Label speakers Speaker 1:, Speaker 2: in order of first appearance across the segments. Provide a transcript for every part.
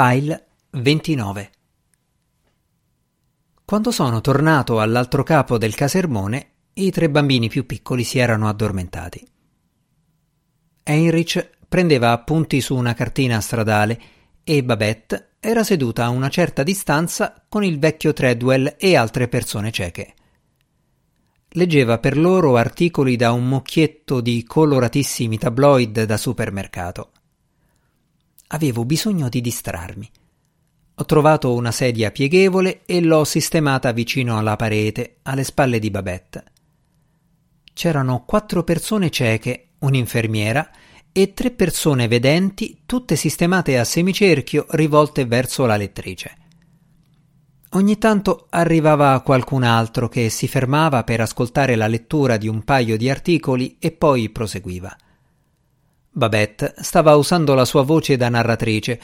Speaker 1: File 29 Quando sono tornato all'altro capo del casermone, i tre bambini più piccoli si erano addormentati. Heinrich prendeva appunti su una cartina stradale e Babette era seduta a una certa distanza con il vecchio Treadwell e altre persone cieche. Leggeva per loro articoli da un mucchietto di coloratissimi tabloid da supermercato. Avevo bisogno di distrarmi. Ho trovato una sedia pieghevole e l'ho sistemata vicino alla parete, alle spalle di Babette. C'erano quattro persone cieche, un'infermiera e tre persone vedenti, tutte sistemate a semicerchio rivolte verso la lettrice. Ogni tanto arrivava qualcun altro che si fermava per ascoltare la lettura di un paio di articoli e poi proseguiva. Babette stava usando la sua voce da narratrice,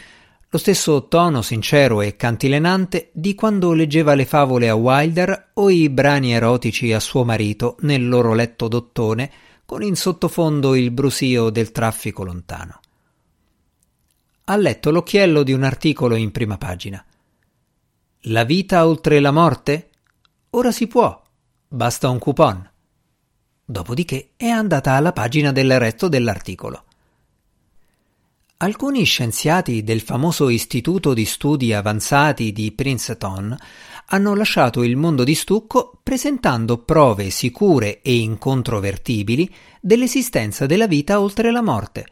Speaker 1: lo stesso tono sincero e cantilenante di quando leggeva le favole a Wilder o i brani erotici a suo marito nel loro letto d'ottone, con in sottofondo il brusio del traffico lontano. Ha letto l'occhiello di un articolo in prima pagina. La vita oltre la morte? Ora si può, basta un coupon. Dopodiché è andata alla pagina del resto dell'articolo. Alcuni scienziati del famoso Istituto di Studi Avanzati di Princeton hanno lasciato il mondo di stucco presentando prove sicure e incontrovertibili dell'esistenza della vita oltre la morte.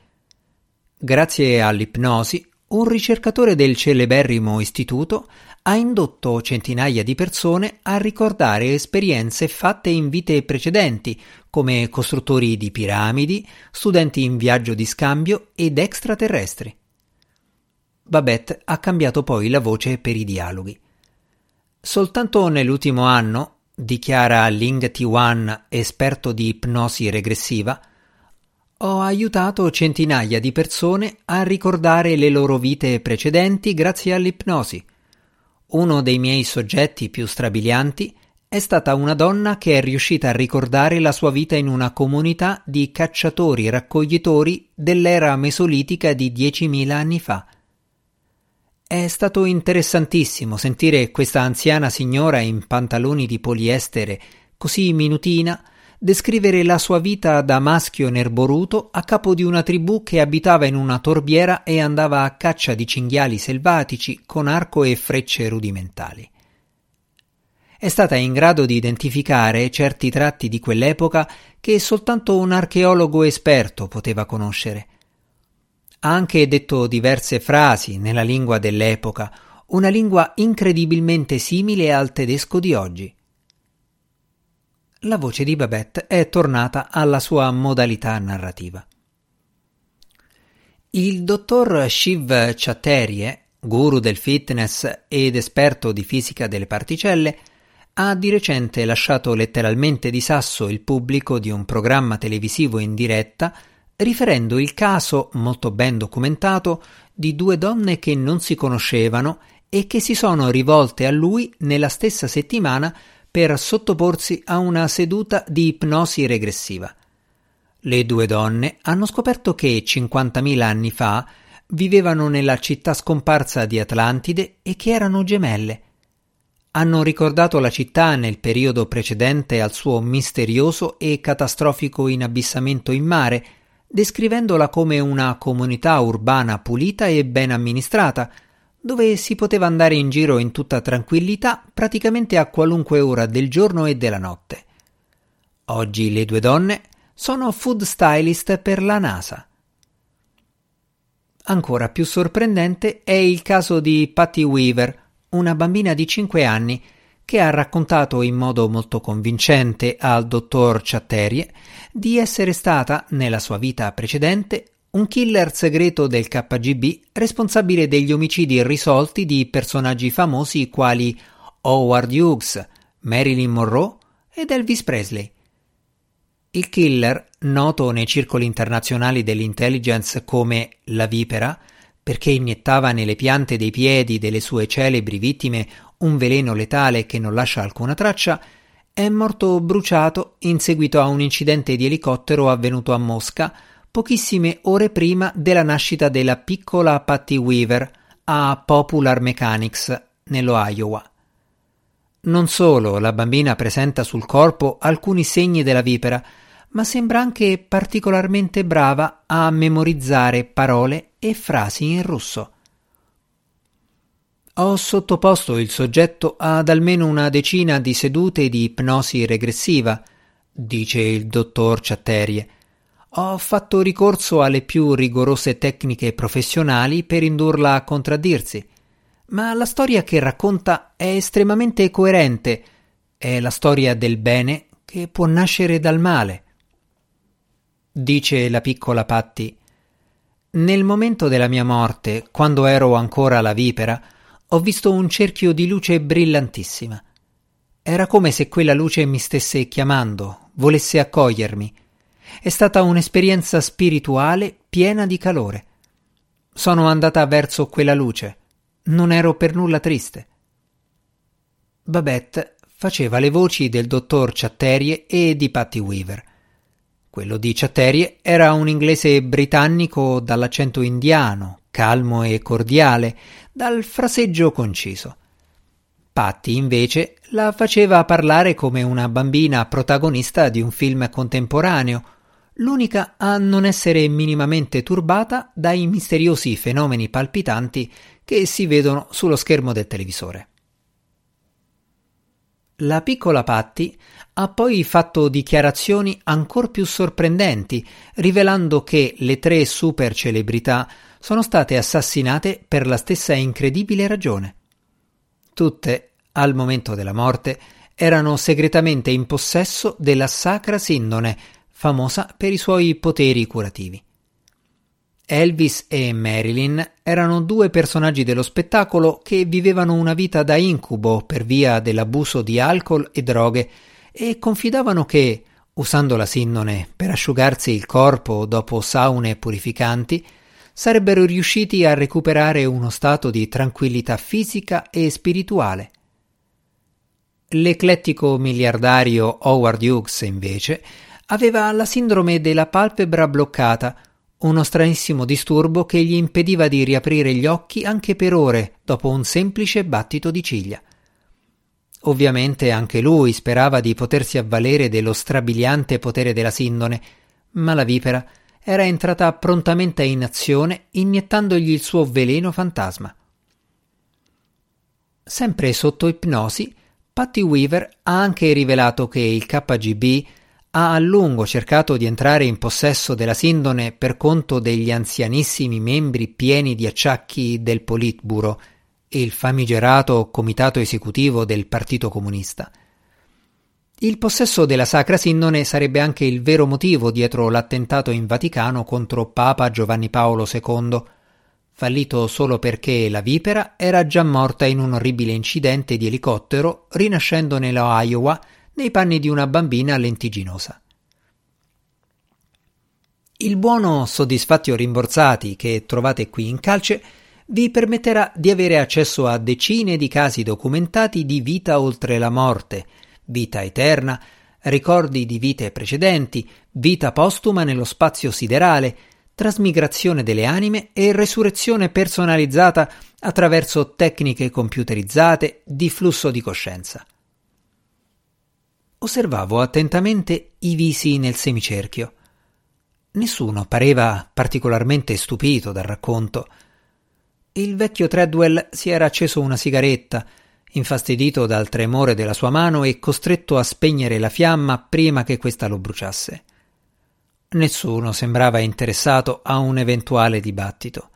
Speaker 1: Grazie all'ipnosi, un ricercatore del celeberrimo istituto ha indotto centinaia di persone a ricordare esperienze fatte in vite precedenti, come costruttori di piramidi, studenti in viaggio di scambio ed extraterrestri. Babette ha cambiato poi la voce per i dialoghi. Soltanto nell'ultimo anno, dichiara Ling T1, esperto di ipnosi regressiva, ho aiutato centinaia di persone a ricordare le loro vite precedenti grazie all'ipnosi. Uno dei miei soggetti più strabilianti è stata una donna che è riuscita a ricordare la sua vita in una comunità di cacciatori-raccoglitori dell'era mesolitica di 10.000 anni fa. È stato interessantissimo sentire questa anziana signora in pantaloni di poliestere, così minutina, descrivere la sua vita da maschio nerboruto a capo di una tribù che abitava in una torbiera e andava a caccia di cinghiali selvatici con arco e frecce rudimentali. È stata in grado di identificare certi tratti di quell'epoca che soltanto un archeologo esperto poteva conoscere. Ha anche detto diverse frasi nella lingua dell'epoca, una lingua incredibilmente simile al tedesco di oggi la voce di Babette è tornata alla sua modalità narrativa. Il dottor Shiv Chatterie, guru del fitness ed esperto di fisica delle particelle, ha di recente lasciato letteralmente di sasso il pubblico di un programma televisivo in diretta riferendo il caso, molto ben documentato, di due donne che non si conoscevano e che si sono rivolte a lui nella stessa settimana per sottoporsi a una seduta di ipnosi regressiva. Le due donne hanno scoperto che 50.000 anni fa vivevano nella città scomparsa di Atlantide e che erano gemelle. Hanno ricordato la città nel periodo precedente al suo misterioso e catastrofico inabissamento in mare, descrivendola come una comunità urbana pulita e ben amministrata, dove si poteva andare in giro in tutta tranquillità praticamente a qualunque ora del giorno e della notte. Oggi le due donne sono food stylist per la NASA. Ancora più sorprendente è il caso di Patty Weaver, una bambina di 5 anni che ha raccontato in modo molto convincente al dottor Chatterie di essere stata, nella sua vita precedente, un killer segreto del KGB responsabile degli omicidi irrisolti di personaggi famosi quali Howard Hughes, Marilyn Monroe ed Elvis Presley. Il killer, noto nei circoli internazionali dell'intelligence come la vipera, perché iniettava nelle piante dei piedi delle sue celebri vittime un veleno letale che non lascia alcuna traccia, è morto bruciato in seguito a un incidente di elicottero avvenuto a Mosca pochissime ore prima della nascita della piccola Patty Weaver, a Popular Mechanics, nello Iowa. Non solo la bambina presenta sul corpo alcuni segni della vipera, ma sembra anche particolarmente brava a memorizzare parole e frasi in russo. Ho sottoposto il soggetto ad almeno una decina di sedute di ipnosi regressiva, dice il dottor Ciatterie. Ho fatto ricorso alle più rigorose tecniche professionali per indurla a contraddirsi, ma la storia che racconta è estremamente coerente. È la storia del bene che può nascere dal male. Dice la piccola Patti. Nel momento della mia morte, quando ero ancora la vipera, ho visto un cerchio di luce brillantissima. Era come se quella luce mi stesse chiamando, volesse accogliermi. È stata un'esperienza spirituale piena di calore. Sono andata verso quella luce. Non ero per nulla triste. Babette faceva le voci del dottor Chatterie e di Patty Weaver. Quello di Chatterie era un inglese britannico dall'accento indiano, calmo e cordiale, dal fraseggio conciso. Patti, invece, la faceva parlare come una bambina protagonista di un film contemporaneo, l'unica a non essere minimamente turbata dai misteriosi fenomeni palpitanti che si vedono sullo schermo del televisore. La piccola Patti ha poi fatto dichiarazioni ancor più sorprendenti, rivelando che le tre super celebrità sono state assassinate per la stessa incredibile ragione. Tutte, al momento della morte, erano segretamente in possesso della sacra sindone, famosa per i suoi poteri curativi. Elvis e Marilyn erano due personaggi dello spettacolo che vivevano una vita da incubo per via dell'abuso di alcol e droghe e confidavano che, usando la sindone per asciugarsi il corpo dopo saune purificanti, sarebbero riusciti a recuperare uno stato di tranquillità fisica e spirituale. L'eclettico miliardario Howard Hughes, invece, aveva la sindrome della palpebra bloccata, uno stranissimo disturbo che gli impediva di riaprire gli occhi anche per ore dopo un semplice battito di ciglia. Ovviamente anche lui sperava di potersi avvalere dello strabiliante potere della sindone, ma la vipera era entrata prontamente in azione iniettandogli il suo veleno fantasma. Sempre sotto ipnosi, Patty Weaver ha anche rivelato che il KGB ha a lungo cercato di entrare in possesso della sindone per conto degli anzianissimi membri pieni di acciacchi del Politburo, il famigerato comitato esecutivo del Partito Comunista – il possesso della Sacra Sindone sarebbe anche il vero motivo dietro l'attentato in Vaticano contro Papa Giovanni Paolo II, fallito solo perché la vipera era già morta in un orribile incidente di elicottero rinascendo nello Iowa nei panni di una bambina lentiginosa. Il buono soddisfatti o rimborsati che trovate qui in calce vi permetterà di avere accesso a decine di casi documentati di vita oltre la morte, vita eterna, ricordi di vite precedenti, vita postuma nello spazio siderale, trasmigrazione delle anime e resurrezione personalizzata attraverso tecniche computerizzate di flusso di coscienza. Osservavo attentamente i visi nel semicerchio. Nessuno pareva particolarmente stupito dal racconto. Il vecchio Treadwell si era acceso una sigaretta infastidito dal tremore della sua mano e costretto a spegnere la fiamma prima che questa lo bruciasse. Nessuno sembrava interessato a un eventuale dibattito.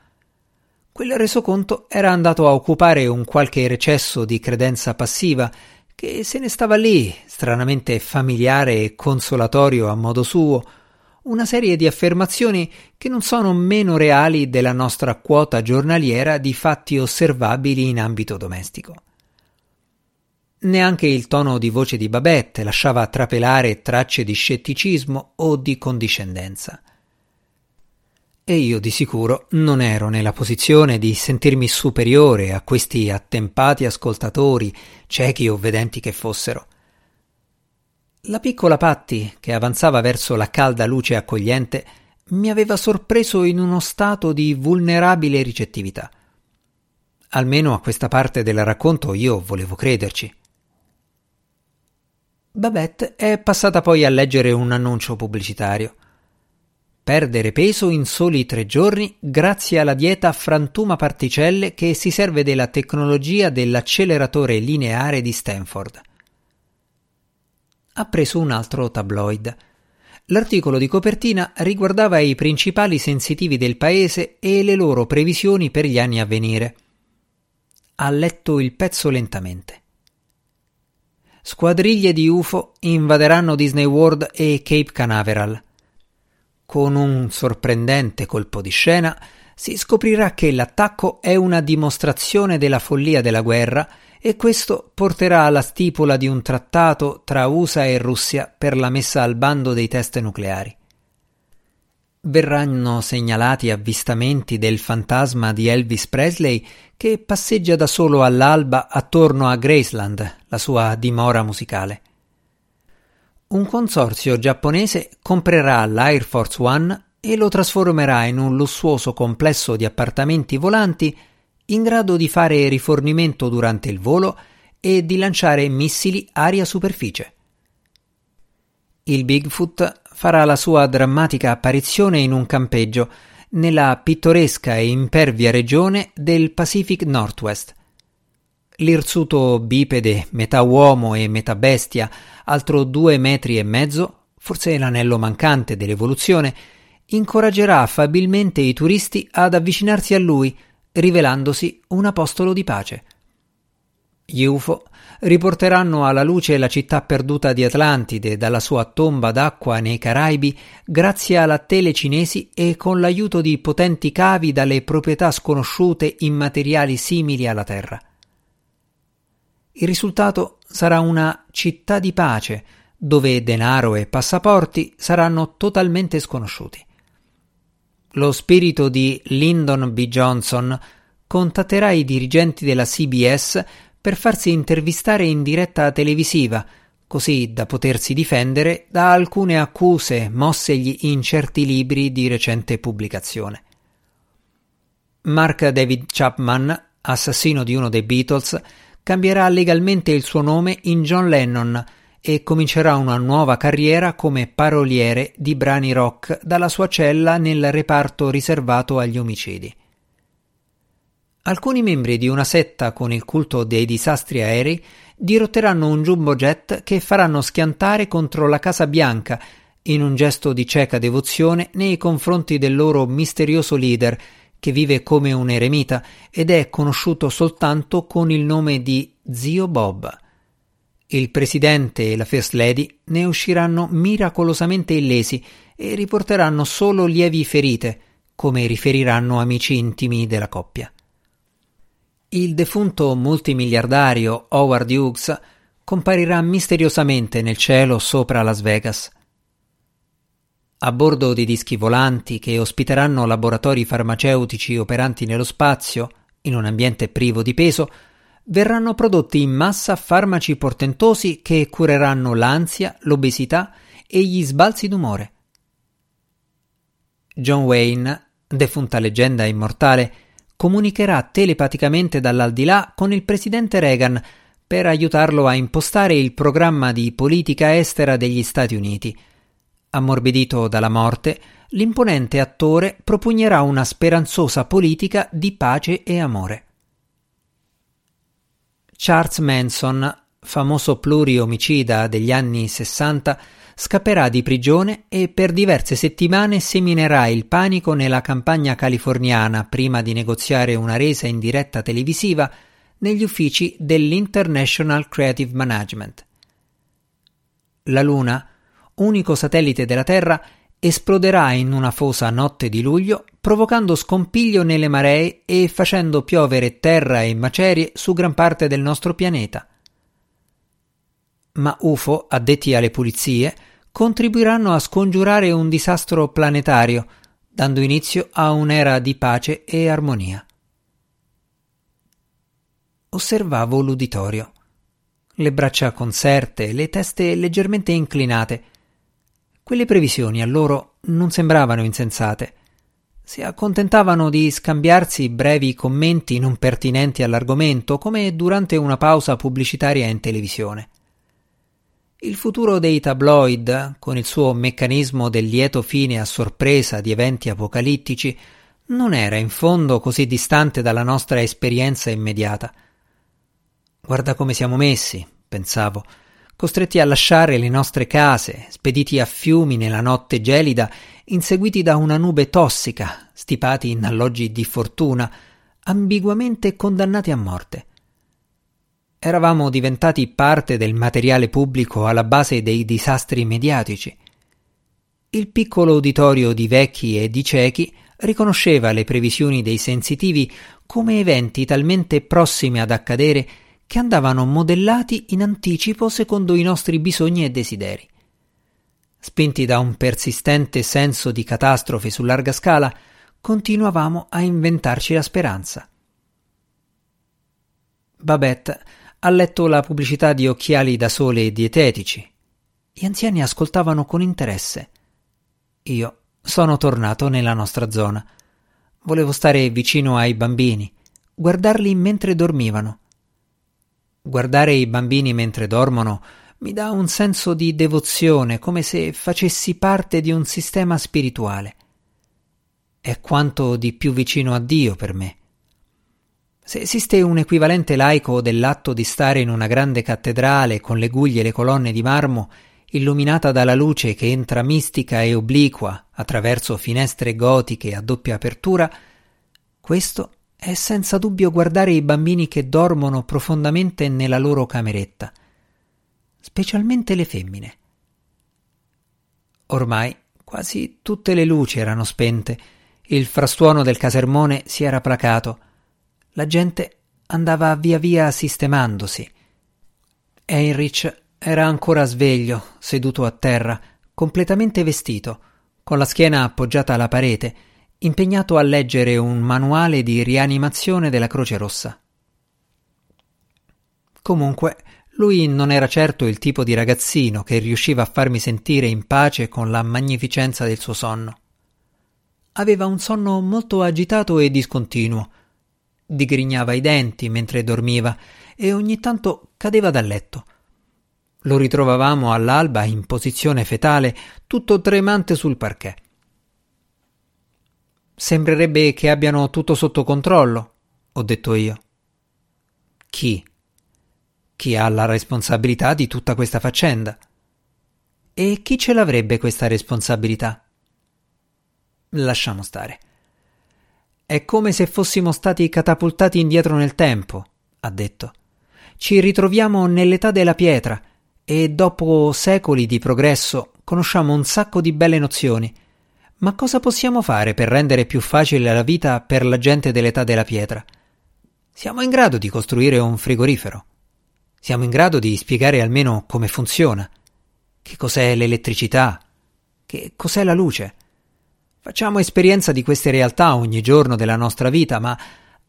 Speaker 1: Quel resoconto era andato a occupare un qualche recesso di credenza passiva che se ne stava lì, stranamente familiare e consolatorio a modo suo, una serie di affermazioni che non sono meno reali della nostra quota giornaliera di fatti osservabili in ambito domestico. Neanche il tono di voce di Babette lasciava trapelare tracce di scetticismo o di condiscendenza. E io di sicuro non ero nella posizione di sentirmi superiore a questi attempati ascoltatori, ciechi o vedenti che fossero. La piccola Patti, che avanzava verso la calda luce accogliente, mi aveva sorpreso in uno stato di vulnerabile ricettività. Almeno a questa parte del racconto io volevo crederci. Babette è passata poi a leggere un annuncio pubblicitario. Perdere peso in soli tre giorni grazie alla dieta frantuma particelle che si serve della tecnologia dell'acceleratore lineare di Stanford. Ha preso un altro tabloid. L'articolo di copertina riguardava i principali sensitivi del paese e le loro previsioni per gli anni a venire. Ha letto il pezzo lentamente. Squadriglie di UFO invaderanno Disney World e Cape Canaveral. Con un sorprendente colpo di scena si scoprirà che l'attacco è una dimostrazione della follia della guerra e questo porterà alla stipula di un trattato tra USA e Russia per la messa al bando dei test nucleari. Verranno segnalati avvistamenti del fantasma di Elvis Presley che passeggia da solo all'alba attorno a Graceland, la sua dimora musicale. Un consorzio giapponese comprerà l'Air Force One e lo trasformerà in un lussuoso complesso di appartamenti volanti in grado di fare rifornimento durante il volo e di lanciare missili aria-superficie. Il Bigfoot farà la sua drammatica apparizione in un campeggio nella pittoresca e impervia regione del Pacific Northwest, L'irsuto bipede, metà uomo e metà bestia, altro due metri e mezzo, forse l'anello mancante dell'evoluzione, incoraggerà affabilmente i turisti ad avvicinarsi a lui, rivelandosi un apostolo di pace. Gli UFO riporteranno alla luce la città perduta di Atlantide dalla sua tomba d'acqua nei Caraibi grazie alla tele cinesi e con l'aiuto di potenti cavi dalle proprietà sconosciute in materiali simili alla Terra. Il risultato sarà una città di pace, dove denaro e passaporti saranno totalmente sconosciuti. Lo spirito di Lyndon B. Johnson contatterà i dirigenti della CBS per farsi intervistare in diretta televisiva, così da potersi difendere da alcune accuse mossegli in certi libri di recente pubblicazione. Mark David Chapman, assassino di uno dei Beatles, cambierà legalmente il suo nome in John Lennon e comincerà una nuova carriera come paroliere di brani rock dalla sua cella nel reparto riservato agli omicidi. Alcuni membri di una setta con il culto dei disastri aerei dirotteranno un jumbo jet che faranno schiantare contro la Casa Bianca in un gesto di cieca devozione nei confronti del loro misterioso leader che vive come un eremita ed è conosciuto soltanto con il nome di Zio Bob. Il presidente e la First Lady ne usciranno miracolosamente illesi e riporteranno solo lievi ferite, come riferiranno amici intimi della coppia. Il defunto multimiliardario Howard Hughes comparirà misteriosamente nel cielo sopra Las Vegas. A bordo di dischi volanti che ospiteranno laboratori farmaceutici operanti nello spazio, in un ambiente privo di peso, verranno prodotti in massa farmaci portentosi che cureranno l'ansia, l'obesità e gli sbalzi d'umore. John Wayne, defunta leggenda immortale, comunicherà telepaticamente dall'aldilà con il presidente Reagan per aiutarlo a impostare il programma di politica estera degli Stati Uniti – Ammorbidito dalla morte, l'imponente attore propugnerà una speranzosa politica di pace e amore. Charles Manson, famoso pluriomicida degli anni 60, scapperà di prigione e per diverse settimane seminerà il panico nella campagna californiana prima di negoziare una resa in diretta televisiva negli uffici dell'International Creative Management. La Luna unico satellite della Terra, esploderà in una fosa notte di luglio, provocando scompiglio nelle maree e facendo piovere terra e macerie su gran parte del nostro pianeta. Ma UFO, addetti alle pulizie, contribuiranno a scongiurare un disastro planetario, dando inizio a un'era di pace e armonia. Osservavo l'uditorio. Le braccia conserte, le teste leggermente inclinate, quelle previsioni a loro non sembravano insensate. Si accontentavano di scambiarsi brevi commenti non pertinenti all'argomento, come durante una pausa pubblicitaria in televisione. Il futuro dei tabloid, con il suo meccanismo del lieto fine a sorpresa di eventi apocalittici, non era in fondo così distante dalla nostra esperienza immediata. Guarda come siamo messi, pensavo, costretti a lasciare le nostre case, spediti a fiumi nella notte gelida, inseguiti da una nube tossica, stipati in alloggi di fortuna, ambiguamente condannati a morte. Eravamo diventati parte del materiale pubblico alla base dei disastri mediatici. Il piccolo uditorio di vecchi e di ciechi riconosceva le previsioni dei sensitivi come eventi talmente prossimi ad accadere che andavano modellati in anticipo secondo i nostri bisogni e desideri. Spinti da un persistente senso di catastrofe su larga scala, continuavamo a inventarci la speranza. Babette ha letto la pubblicità di occhiali da sole dietetici. Gli anziani ascoltavano con interesse. Io sono tornato nella nostra zona. Volevo stare vicino ai bambini, guardarli mentre dormivano. Guardare i bambini mentre dormono mi dà un senso di devozione, come se facessi parte di un sistema spirituale. È quanto di più vicino a Dio per me. Se esiste un equivalente laico dell'atto di stare in una grande cattedrale con le guglie e le colonne di marmo, illuminata dalla luce che entra mistica e obliqua attraverso finestre gotiche a doppia apertura, questo è senza dubbio guardare i bambini che dormono profondamente nella loro cameretta, specialmente le femmine. Ormai quasi tutte le luci erano spente, il frastuono del casermone si era placato, la gente andava via via sistemandosi. Heinrich era ancora sveglio, seduto a terra, completamente vestito, con la schiena appoggiata alla parete, impegnato a leggere un manuale di rianimazione della Croce Rossa. Comunque, lui non era certo il tipo di ragazzino che riusciva a farmi sentire in pace con la magnificenza del suo sonno. Aveva un sonno molto agitato e discontinuo. Digrignava i denti mentre dormiva e ogni tanto cadeva dal letto. Lo ritrovavamo all'alba in posizione fetale, tutto tremante sul parquet. Sembrerebbe che abbiano tutto sotto controllo, ho detto io. Chi? Chi ha la responsabilità di tutta questa faccenda? E chi ce l'avrebbe questa responsabilità? Lasciamo stare. È come se fossimo stati catapultati indietro nel tempo, ha detto. Ci ritroviamo nell'età della pietra e dopo secoli di progresso conosciamo un sacco di belle nozioni ma cosa possiamo fare per rendere più facile la vita per la gente dell'età della pietra? Siamo in grado di costruire un frigorifero. Siamo in grado di spiegare almeno come funziona. Che cos'è l'elettricità? Che cos'è la luce? Facciamo esperienza di queste realtà ogni giorno della nostra vita, ma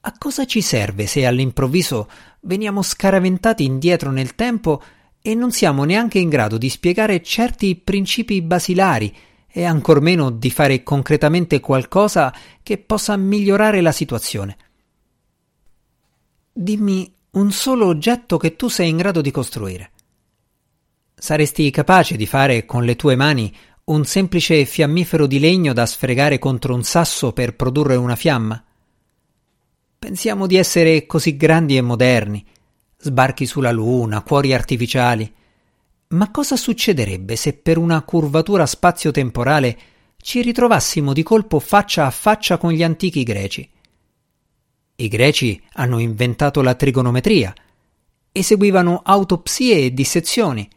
Speaker 1: a cosa ci serve se all'improvviso veniamo scaraventati indietro nel tempo e non siamo neanche in grado di spiegare certi principi basilari e ancor meno di fare concretamente qualcosa che possa migliorare la situazione. Dimmi un solo oggetto che tu sei in grado di costruire. Saresti capace di fare con le tue mani un semplice fiammifero di legno da sfregare contro un sasso per produrre una fiamma? Pensiamo di essere così grandi e moderni, sbarchi sulla Luna, cuori artificiali, ma cosa succederebbe se per una curvatura spazio-temporale ci ritrovassimo di colpo faccia a faccia con gli antichi greci? I greci hanno inventato la trigonometria, eseguivano autopsie e dissezioni.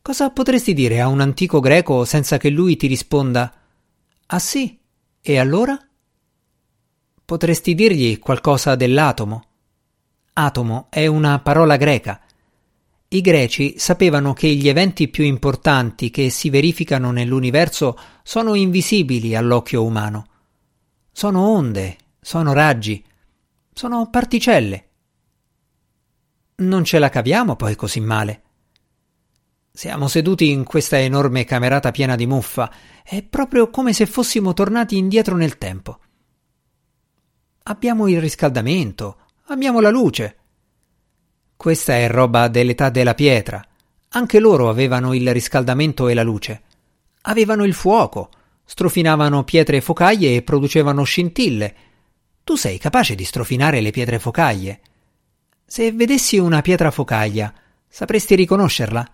Speaker 1: Cosa potresti dire a un antico greco senza che lui ti risponda Ah sì? E allora? Potresti dirgli qualcosa dell'atomo. Atomo è una parola greca i greci sapevano che gli eventi più importanti che si verificano nell'universo sono invisibili all'occhio umano. Sono onde, sono raggi, sono particelle. Non ce la caviamo poi così male. Siamo seduti in questa enorme camerata piena di muffa. È proprio come se fossimo tornati indietro nel tempo. Abbiamo il riscaldamento, abbiamo la luce. Questa è roba dell'età della pietra. Anche loro avevano il riscaldamento e la luce. Avevano il fuoco, strofinavano pietre focaglie e producevano scintille. Tu sei capace di strofinare le pietre focaglie? Se vedessi una pietra focaglia, sapresti riconoscerla?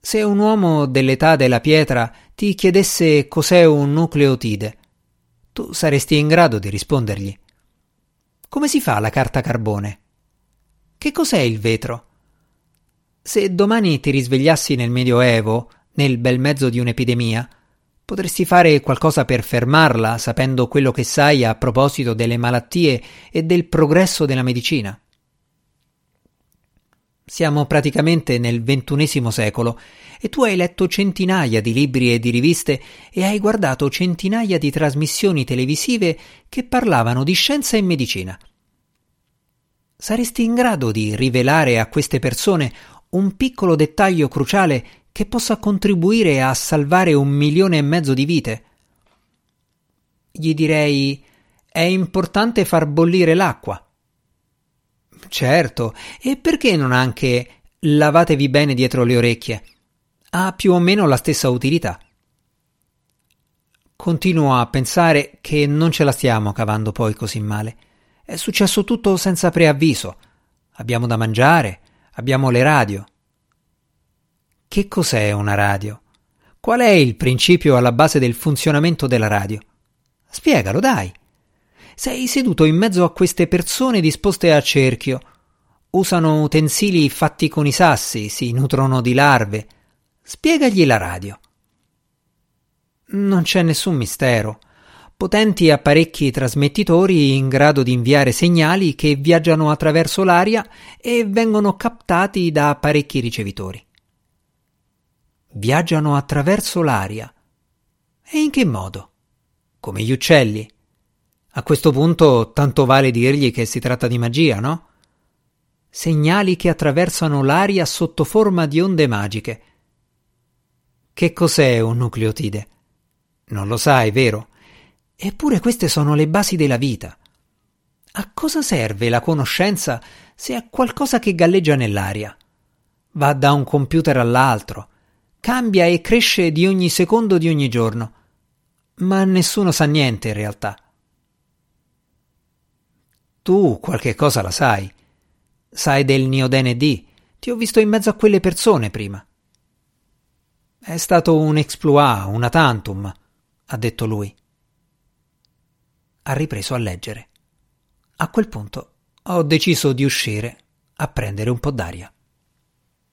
Speaker 1: Se un uomo dell'età della pietra ti chiedesse cos'è un nucleotide, tu saresti in grado di rispondergli. Come si fa la carta carbone? Che cos'è il vetro? Se domani ti risvegliassi nel Medioevo, nel bel mezzo di un'epidemia, potresti fare qualcosa per fermarla sapendo quello che sai a proposito delle malattie e del progresso della medicina. Siamo praticamente nel ventunesimo secolo e tu hai letto centinaia di libri e di riviste e hai guardato centinaia di trasmissioni televisive che parlavano di scienza e medicina. Saresti in grado di rivelare a queste persone un piccolo dettaglio cruciale che possa contribuire a salvare un milione e mezzo di vite? Gli direi è importante far bollire l'acqua. Certo, e perché non anche lavatevi bene dietro le orecchie? Ha più o meno la stessa utilità. Continuo a pensare che non ce la stiamo cavando poi così male. È successo tutto senza preavviso. Abbiamo da mangiare, abbiamo le radio. Che cos'è una radio? Qual è il principio alla base del funzionamento della radio? Spiegalo, dai. Sei seduto in mezzo a queste persone disposte a cerchio. Usano utensili fatti con i sassi, si nutrono di larve. Spiegagli la radio. Non c'è nessun mistero. Potenti apparecchi trasmettitori in grado di inviare segnali che viaggiano attraverso l'aria e vengono captati da apparecchi ricevitori. Viaggiano attraverso l'aria. E in che modo? Come gli uccelli. A questo punto tanto vale dirgli che si tratta di magia, no? Segnali che attraversano l'aria sotto forma di onde magiche. Che cos'è un nucleotide? Non lo sai, vero? Eppure queste sono le basi della vita. A cosa serve la conoscenza se è qualcosa che galleggia nell'aria? Va da un computer all'altro, cambia e cresce di ogni secondo di ogni giorno, ma nessuno sa niente in realtà. Tu qualche cosa la sai. Sai del Niodene D. Ti ho visto in mezzo a quelle persone prima. È stato un exploit, una tantum, ha detto lui. Ha ripreso a leggere. A quel punto ho deciso di uscire a prendere un po' d'aria.